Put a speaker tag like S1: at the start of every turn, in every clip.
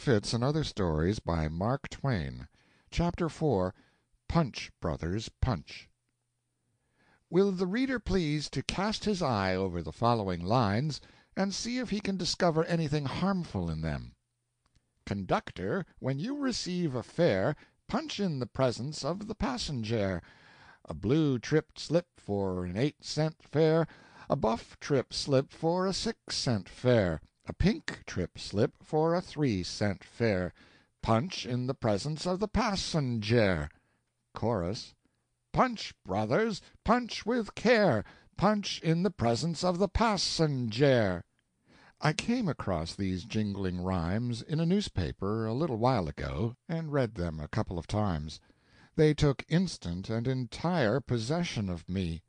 S1: Fitz and Other Stories by Mark Twain. CHAPTER IV [Punch, Brothers, Punch] Will the reader please to cast his eye over the following lines, and see if he can discover anything harmful in them: "Conductor, when you receive a fare, Punch in the presence of the passenger. A blue trip slip for an eight cent fare, A buff trip slip for a six cent fare, A pink trip slip for a three cent fare Punch in the presence of the passenger." Chorus Punch, brothers, punch with care, Punch in the presence of the passenger. I came across these jingling rhymes in a newspaper a little while ago, and read them a couple of times. They took instant and entire possession of me.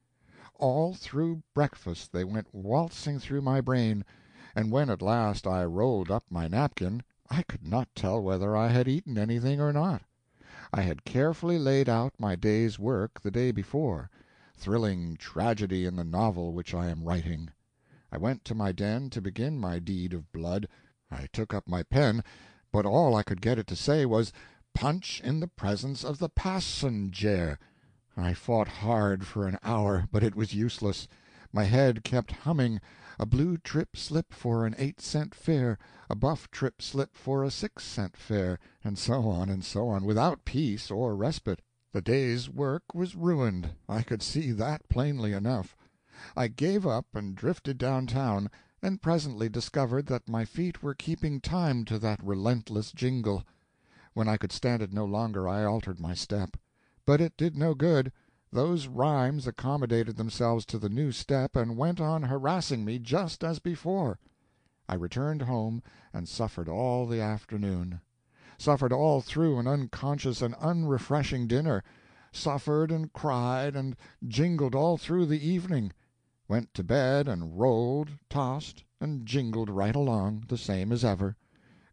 S1: All through breakfast they went waltzing through my brain, and when at last I rolled up my napkin I could not tell whether I had eaten anything or not. I had carefully laid out my day's work the day before thrilling tragedy in the novel which I am writing. I went to my den to begin my deed of blood. I took up my pen, but all I could get it to say was, "Punch in the presence of the passenjare." I fought hard for an hour, but it was useless. My head kept humming, "A blue trip slip for an eight cent fare, a buff trip slip for a six cent fare," and so on and so on, without peace or respite. The day's work was ruined I could see that plainly enough. I gave up and drifted down town, and presently discovered that my feet were keeping time to that relentless jingle. When I could stand it no longer I altered my step. But it did no good. Those rhymes accommodated themselves to the new step and went on harassing me just as before. I returned home and suffered all the afternoon; suffered all through an unconscious and unrefreshing dinner; suffered and cried and jingled all through the evening; went to bed and rolled, tossed, and jingled right along, the same as ever;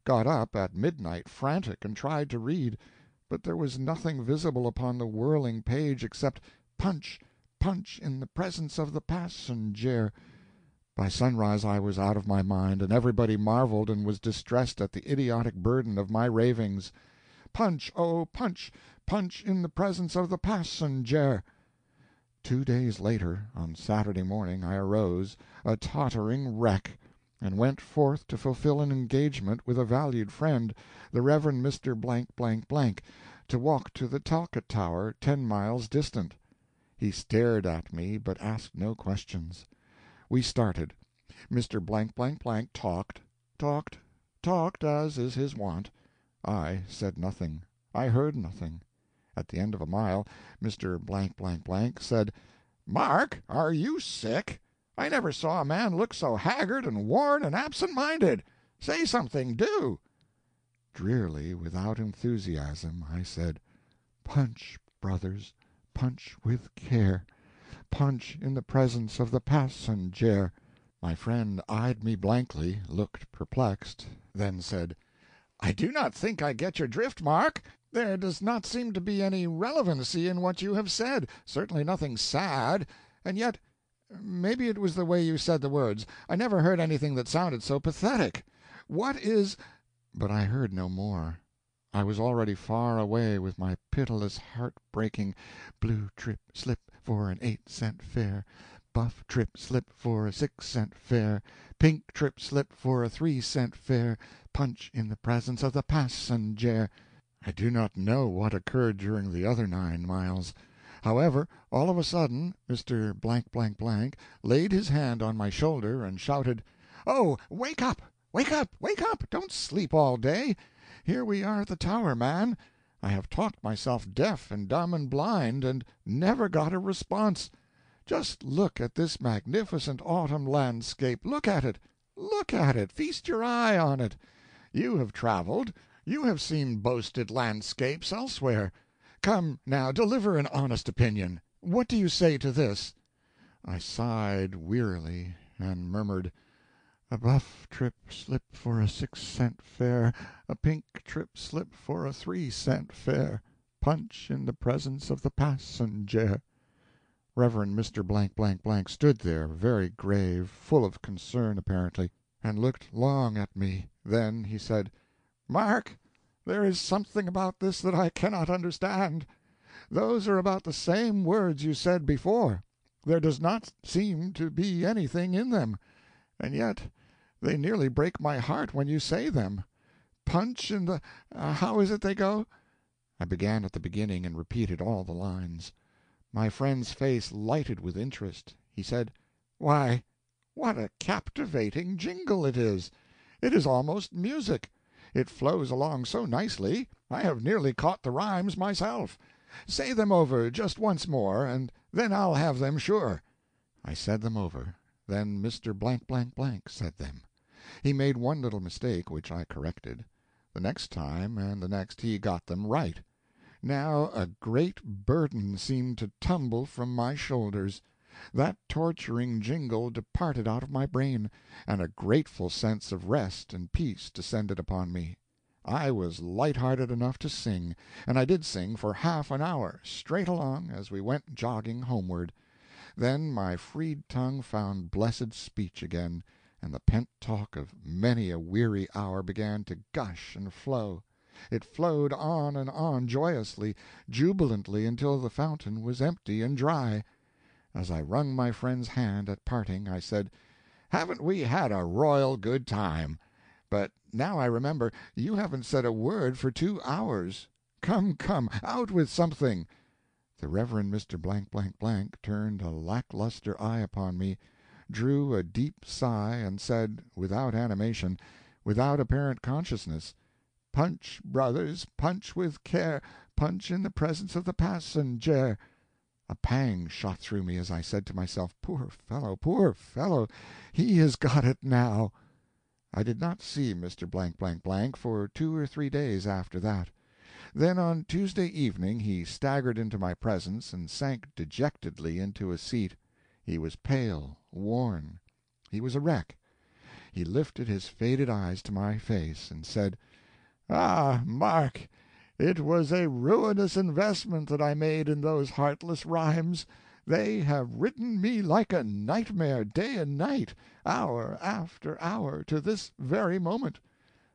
S1: got up at midnight frantic and tried to read but there was nothing visible upon the whirling page except "Punch, punch in the presence of the passenjare." By sunrise I was out of my mind, and everybody marveled and was distressed at the idiotic burden of my ravings. Punch, oh, punch, punch in the presence of the passenjare. Two days later, on Saturday morning, I arose, a tottering wreck and went forth to fulfill an engagement with a valued friend, the Rev. Mr. to walk to the Talcott Tower, ten miles distant. He stared at me, but asked no questions. We started. Mr. talked, talked, talked, as is his wont. I said nothing, I heard nothing. At the end of a mile, Mr. said, "Mark, are you sick? I never saw a man look so haggard and worn and absent minded. Say something, do!" Drearily, without enthusiasm, I said, "Punch, brothers, punch with care; Punch in the presence of the passenjare." My friend eyed me blankly, looked perplexed, then said, "I do not think I get your drift, Mark. There does not seem to be any relevancy in what you have said certainly nothing sad and yet Maybe it was the way you said the words. I never heard anything that sounded so pathetic. What is But I heard no more. I was already far away with my pitiless, heart breaking "Blue trip slip for an eight cent fare, Buff trip slip for a six cent fare, Pink trip slip for a three cent fare, Punch in the presence of the passenjare." I do not know what occurred during the other nine miles. However, all of a sudden Mr. laid his hand on my shoulder and shouted, "Oh, wake up, wake up, wake up! Don't sleep all day. Here we are at the Tower, man. I have talked myself deaf and dumb and blind, and never got a response. Just look at this magnificent autumn landscape look at it, look at it, feast your eye on it. You have traveled, you have seen boasted landscapes elsewhere. Come, now, deliver an honest opinion. What do you say to this?" I sighed wearily, and murmured, "A buff trip slip for a six cent fare, A pink trip slip for a three cent fare, Punch in the presence of the passenjare." Rev. Mr. Blank Blank Blank stood there, very grave, full of concern, apparently, and looked long at me. Then he said. Mark, there is something about this that I cannot understand. Those are about the same words you said before. There does not seem to be anything in them, and yet they nearly break my heart when you say them. Punch in the—how uh, is it they go?" I began at the beginning and repeated all the lines. My friend's face lighted with interest. He said: "Why, what a captivating jingle it is! It is almost music. It flows along so nicely, I have nearly caught the rhymes myself. Say them over just once more, and then I'll have them, sure." I said them over. Then Mr. Blank Blank Blank said them. He made one little mistake, which I corrected. The next time and the next he got them right. Now a great burden seemed to tumble from my shoulders. That torturing jingle departed out of my brain, and a grateful sense of rest and peace descended upon me. I was light hearted enough to sing, and I did sing for half an hour, straight along, as we went jogging homeward. Then my freed tongue found blessed speech again, and the pent talk of many a weary hour began to gush and flow. It flowed on and on joyously, jubilantly, until the fountain was empty and dry. As I wrung my friend's hand at parting, I said: "Haven't we had a royal good time! But now I remember, you haven't said a word for two hours. Come, come, out with something!" The Rev. Mr. turned a lack lustre eye upon me, drew a deep sigh, and said, without animation, without apparent consciousness: "Punch, brothers, punch with care, Punch in the presence of the passenjare." A pang shot through me as I said to myself, "Poor fellow, poor fellow, he has got it now!" I did not see Mr. for two or three days after that. Then on Tuesday evening he staggered into my presence and sank dejectedly into a seat. He was pale, worn; he was a wreck. He lifted his faded eyes to my face, and said: "Ah, Mark! It was a ruinous investment that I made in those heartless rhymes. They have ridden me like a nightmare, day and night, hour after hour, to this very moment.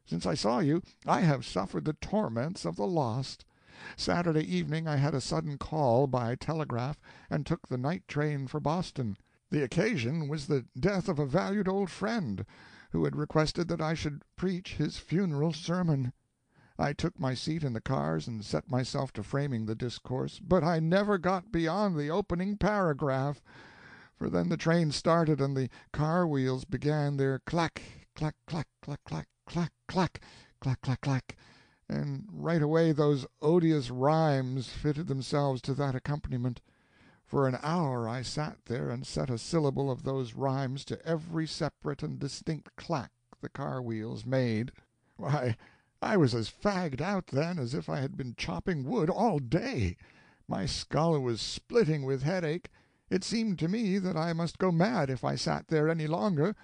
S1: Since I saw you, I have suffered the torments of the lost. Saturday evening I had a sudden call, by telegraph, and took the night train for Boston. The occasion was the death of a valued old friend, who had requested that I should preach his funeral sermon. I took my seat in the cars and set myself to framing the discourse, but I never got beyond the opening paragraph; for then the train started and the car wheels began their clack, clack, clack, clack, clack, clack, clack, clack, clack, clack, and right away those odious rhymes fitted themselves to that accompaniment. For an hour I sat there and set a syllable of those rhymes to every separate and distinct clack the car wheels made. Why! I was as fagged out, then, as if I had been chopping wood all day. My skull was splitting with headache. It seemed to me that I must go mad if I sat there any longer.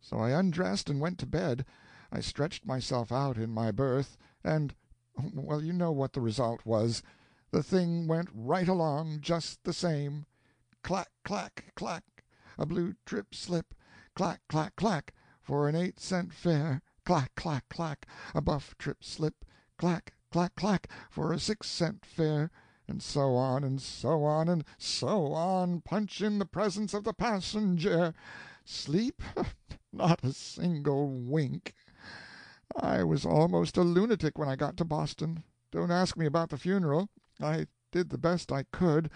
S1: So I undressed and went to bed. I stretched myself out in my berth, and—well, you know what the result was. The thing went right along, just the same. Clack, clack, clack, a blue trip slip, clack, clack, clack, for an eight cent fare clack, clack, clack, a buff trip slip, clack, clack, clack, for a six cent fare, and so on, and so on, and so on, punch in the presence of the passenjare. Sleep? Not a single wink. I was almost a lunatic when I got to Boston. Don't ask me about the funeral. I did the best I could,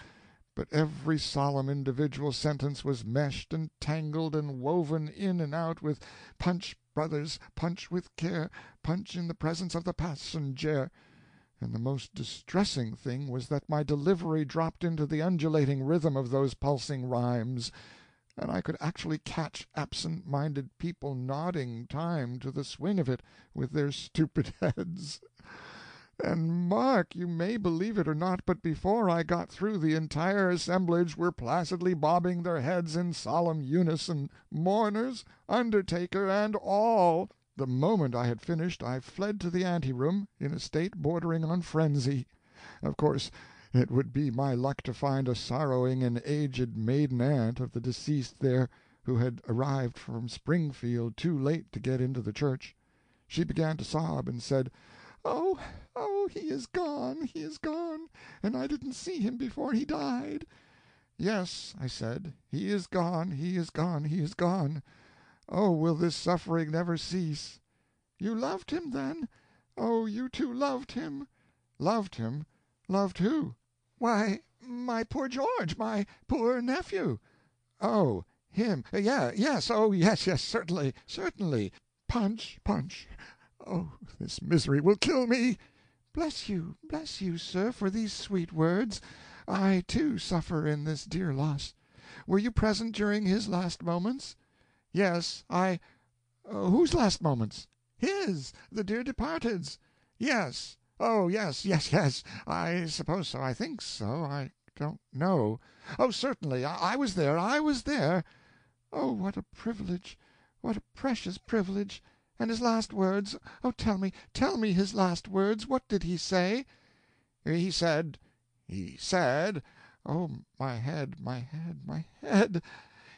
S1: but every solemn individual sentence was meshed and tangled and woven in and out with punch brothers, punch with care, punch in the presence of the passenjare; and the most distressing thing was that my delivery dropped into the undulating rhythm of those pulsing rhymes, and I could actually catch absent minded people nodding time to the swing of it with their stupid heads. And mark, you may believe it or not, but before I got through the entire assemblage were placidly bobbing their heads in solemn unison, mourners, undertaker, and all. The moment I had finished I fled to the anteroom, in a state bordering on frenzy. Of course it would be my luck to find a sorrowing and aged maiden aunt of the deceased there, who had arrived from Springfield too late to get into the church. She began to sob, and said: "Oh, oh, he is gone, he is gone, and I didn't see him before he died!" "Yes," I said, "he is gone, he is gone, he is gone. Oh, will this suffering never cease!" "You loved him, then? Oh, you too loved him!" "Loved him? Loved who?" "Why, my poor George, my poor nephew." "Oh, him yes yes oh, yes, yes, certainly, certainly. Punch, punch oh, this misery will kill me!" "Bless you, bless you, sir, for these sweet words. I, too, suffer in this dear loss. Were you present during his last moments?" "Yes, I uh, whose last moments?" "His the dear departed's." "Yes oh, yes, yes, yes I suppose so I think so I don't know oh, certainly I was there, I was there." "Oh, what a privilege, what a precious privilege! And his last words oh, tell me, tell me his last words what did he say?" "He said he said oh, my head, my head, my head!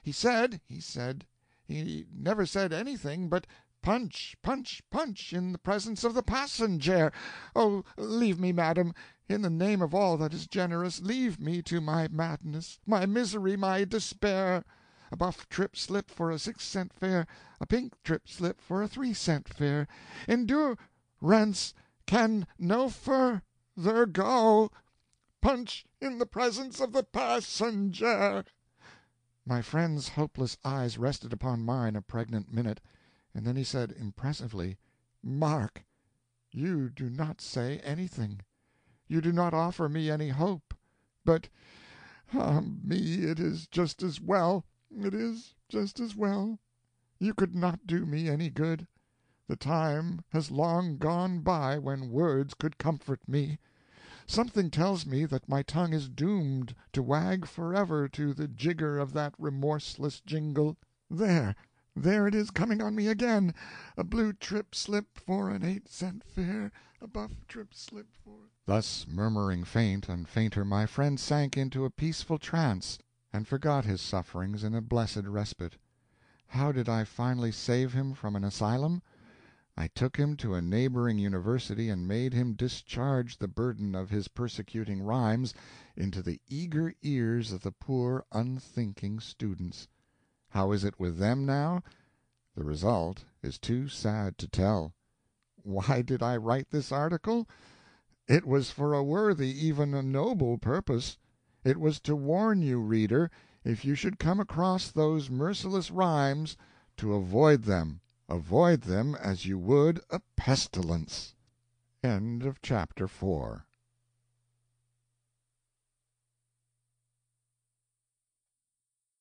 S1: He said he said he never said anything but 'Punch, punch, punch in the presence of the passenjare!' Oh, leave me, madam in the name of all that is generous, leave me to my madness, my misery, my despair! A buff trip slip for a six cent fare, a pink trip slip for a three cent fare. Endur rance can no fur ther go. Punch in the presence of the passenjare!" My friend's hopeless eyes rested upon mine a pregnant minute, and then he said, impressively: "Mark, you do not say anything, you do not offer me any hope, but ah me, it is just as well it is just as well. You could not do me any good. The time has long gone by when words could comfort me. Something tells me that my tongue is doomed to wag forever to the jigger of that remorseless jingle. There there it is coming on me again! A blue trip slip for an eight cent fare, a buff trip slip for Thus murmuring faint and fainter, my friend sank into a peaceful trance and forgot his sufferings in a blessed respite. How did I finally save him from an asylum? I took him to a neighboring university and made him discharge the burden of his persecuting rhymes into the eager ears of the poor unthinking students. How is it with them now? The result is too sad to tell. Why did I write this article? It was for a worthy, even a noble purpose. It was to warn you, reader, if you should come across those merciless rhymes, to avoid them avoid them as you would a pestilence. CHAPTER 5